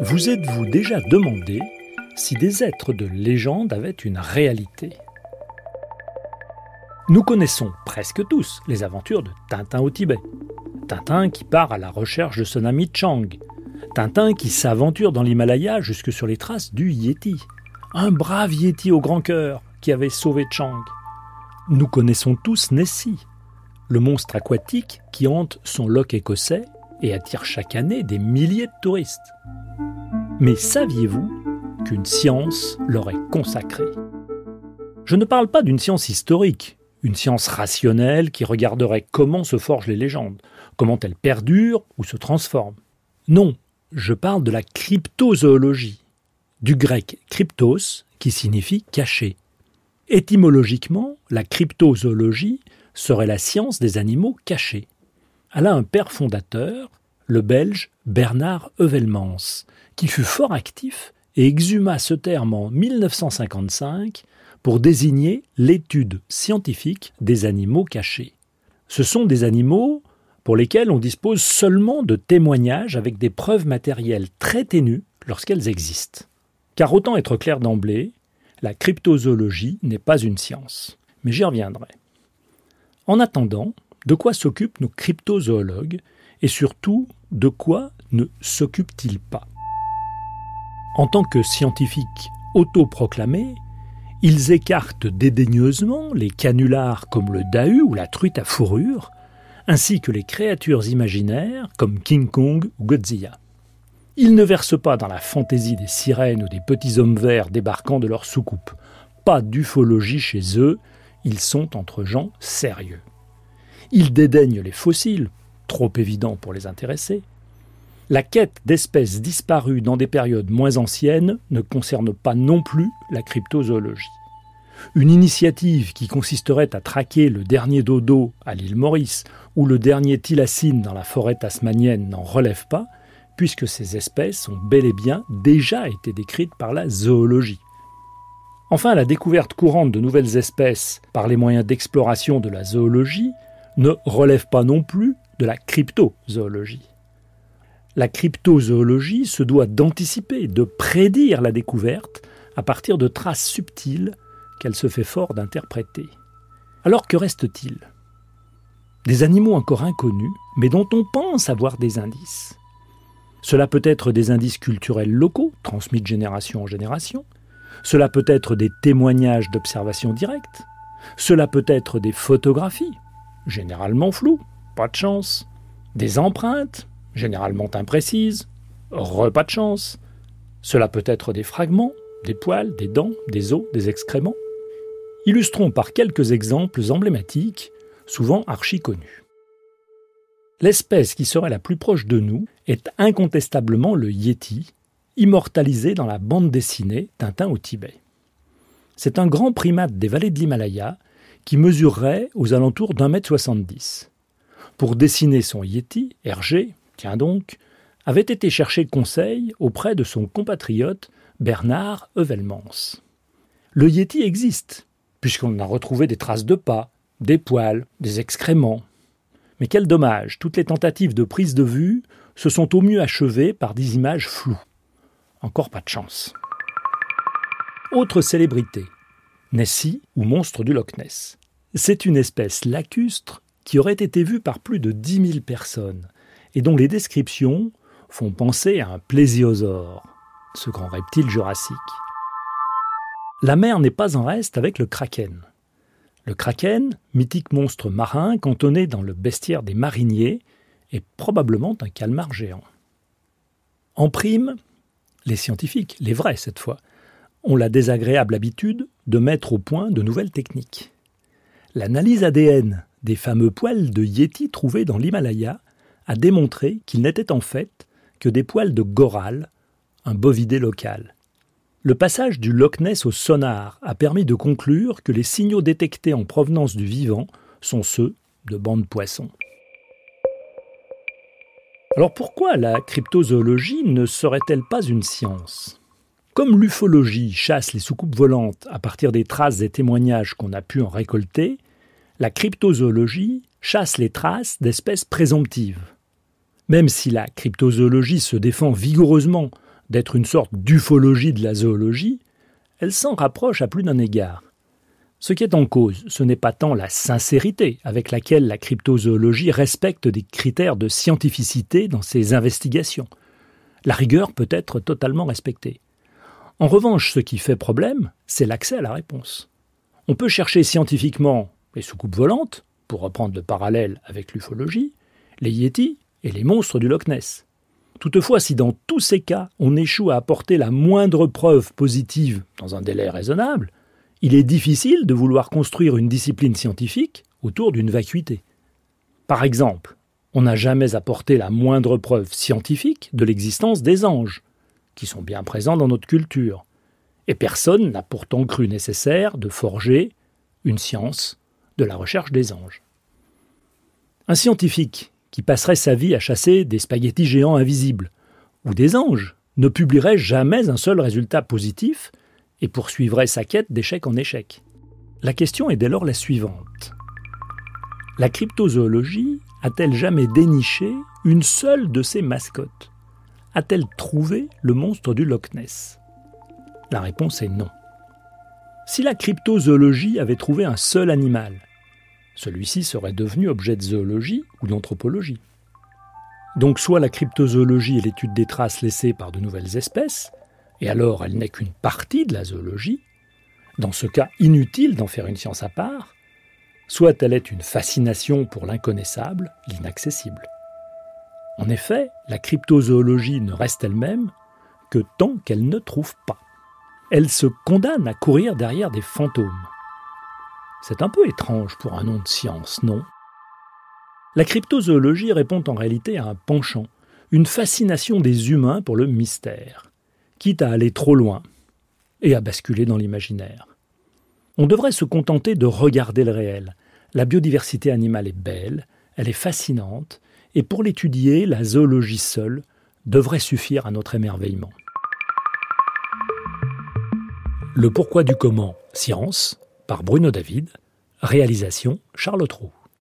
Vous êtes-vous déjà demandé si des êtres de légende avaient une réalité? Nous connaissons presque tous les aventures de Tintin au Tibet. Tintin qui part à la recherche de son ami Chang. Tintin qui s'aventure dans l'Himalaya jusque sur les traces du Yeti. Un brave Yeti au grand cœur qui avait sauvé Chang. Nous connaissons tous Nessie, le monstre aquatique qui hante son loch écossais et attire chaque année des milliers de touristes. Mais saviez-vous qu'une science l'aurait consacré Je ne parle pas d'une science historique, une science rationnelle qui regarderait comment se forgent les légendes, comment elles perdurent ou se transforment. Non, je parle de la cryptozoologie, du grec cryptos qui signifie caché. Étymologiquement, la cryptozoologie serait la science des animaux cachés. Elle a un père fondateur, le belge Bernard Heuvelmans, qui fut fort actif et exhuma ce terme en 1955 pour désigner l'étude scientifique des animaux cachés. Ce sont des animaux pour lesquels on dispose seulement de témoignages avec des preuves matérielles très ténues lorsqu'elles existent. Car autant être clair d'emblée, la cryptozoologie n'est pas une science, mais j'y reviendrai. En attendant, de quoi s'occupent nos cryptozoologues et surtout de quoi ne s'occupent-ils pas? En tant que scientifiques autoproclamés, ils écartent dédaigneusement les canulars comme le dahu ou la truite à fourrure, ainsi que les créatures imaginaires comme King Kong ou Godzilla. Ils ne versent pas dans la fantaisie des sirènes ou des petits hommes verts débarquant de leur soucoupe. Pas d'ufologie chez eux, ils sont entre gens sérieux. Ils dédaignent les fossiles, trop évidents pour les intéresser. La quête d'espèces disparues dans des périodes moins anciennes ne concerne pas non plus la cryptozoologie. Une initiative qui consisterait à traquer le dernier dodo à l'île Maurice ou le dernier thylacine dans la forêt tasmanienne n'en relève pas, puisque ces espèces ont bel et bien déjà été décrites par la zoologie. Enfin, la découverte courante de nouvelles espèces par les moyens d'exploration de la zoologie ne relève pas non plus de la cryptozoologie. La cryptozoologie se doit d'anticiper, de prédire la découverte à partir de traces subtiles qu'elle se fait fort d'interpréter. Alors que reste-t-il? Des animaux encore inconnus, mais dont on pense avoir des indices. Cela peut être des indices culturels locaux, transmis de génération en génération. Cela peut être des témoignages d'observation directe. Cela peut être des photographies, généralement floues, pas de chance. Des empreintes, généralement imprécises, repas de chance. Cela peut être des fragments, des poils, des dents, des os, des excréments. Illustrons par quelques exemples emblématiques, souvent archi connus. L'espèce qui serait la plus proche de nous est incontestablement le Yeti, immortalisé dans la bande dessinée Tintin au Tibet. C'est un grand primate des vallées de l'Himalaya qui mesurerait aux alentours d'un mètre soixante-dix. Pour dessiner son Yeti, Hergé, tiens donc, avait été chercher conseil auprès de son compatriote Bernard Heuvelmans. Le Yeti existe, puisqu'on a retrouvé des traces de pas, des poils, des excréments, mais quel dommage, toutes les tentatives de prise de vue se sont au mieux achevées par des images floues. Encore pas de chance. Autre célébrité, Nessie ou monstre du Loch Ness. C'est une espèce lacustre qui aurait été vue par plus de dix mille personnes et dont les descriptions font penser à un plésiosaure, ce grand reptile jurassique. La mer n'est pas en reste avec le kraken. Le kraken, mythique monstre marin cantonné dans le bestiaire des mariniers, est probablement un calmar géant. En prime, les scientifiques, les vrais cette fois, ont la désagréable habitude de mettre au point de nouvelles techniques. L'analyse ADN des fameux poils de Yeti trouvés dans l'Himalaya a démontré qu'ils n'étaient en fait que des poils de goral, un bovidé local. Le passage du Loch Ness au sonar a permis de conclure que les signaux détectés en provenance du vivant sont ceux de bandes poissons. Alors pourquoi la cryptozoologie ne serait-elle pas une science? Comme l'ufologie chasse les soucoupes volantes à partir des traces et témoignages qu'on a pu en récolter, la cryptozoologie chasse les traces d'espèces présomptives. Même si la cryptozoologie se défend vigoureusement d'être une sorte d'ufologie de la zoologie, elle s'en rapproche à plus d'un égard. Ce qui est en cause, ce n'est pas tant la sincérité avec laquelle la cryptozoologie respecte des critères de scientificité dans ses investigations. La rigueur peut être totalement respectée. En revanche, ce qui fait problème, c'est l'accès à la réponse. On peut chercher scientifiquement les soucoupes volantes, pour reprendre le parallèle avec l'ufologie, les yétis et les monstres du Loch Ness. Toutefois, si dans tous ces cas on échoue à apporter la moindre preuve positive dans un délai raisonnable, il est difficile de vouloir construire une discipline scientifique autour d'une vacuité. Par exemple, on n'a jamais apporté la moindre preuve scientifique de l'existence des anges, qui sont bien présents dans notre culture, et personne n'a pourtant cru nécessaire de forger une science de la recherche des anges. Un scientifique qui passerait sa vie à chasser des spaghettis géants invisibles, ou des anges, ne publierait jamais un seul résultat positif et poursuivrait sa quête d'échec en échec. La question est dès lors la suivante. La cryptozoologie a-t-elle jamais déniché une seule de ses mascottes? A-t-elle trouvé le monstre du Loch Ness? La réponse est non. Si la cryptozoologie avait trouvé un seul animal, celui-ci serait devenu objet de zoologie ou d'anthropologie. Donc soit la cryptozoologie est l'étude des traces laissées par de nouvelles espèces, et alors elle n'est qu'une partie de la zoologie, dans ce cas inutile d'en faire une science à part, soit elle est une fascination pour l'inconnaissable, l'inaccessible. En effet, la cryptozoologie ne reste elle-même que tant qu'elle ne trouve pas. Elle se condamne à courir derrière des fantômes. C'est un peu étrange pour un nom de science, non? La cryptozoologie répond en réalité à un penchant, une fascination des humains pour le mystère, quitte à aller trop loin et à basculer dans l'imaginaire. On devrait se contenter de regarder le réel. La biodiversité animale est belle, elle est fascinante, et pour l'étudier, la zoologie seule devrait suffire à notre émerveillement. Le pourquoi du comment, science, par Bruno David, réalisation Charles Trou.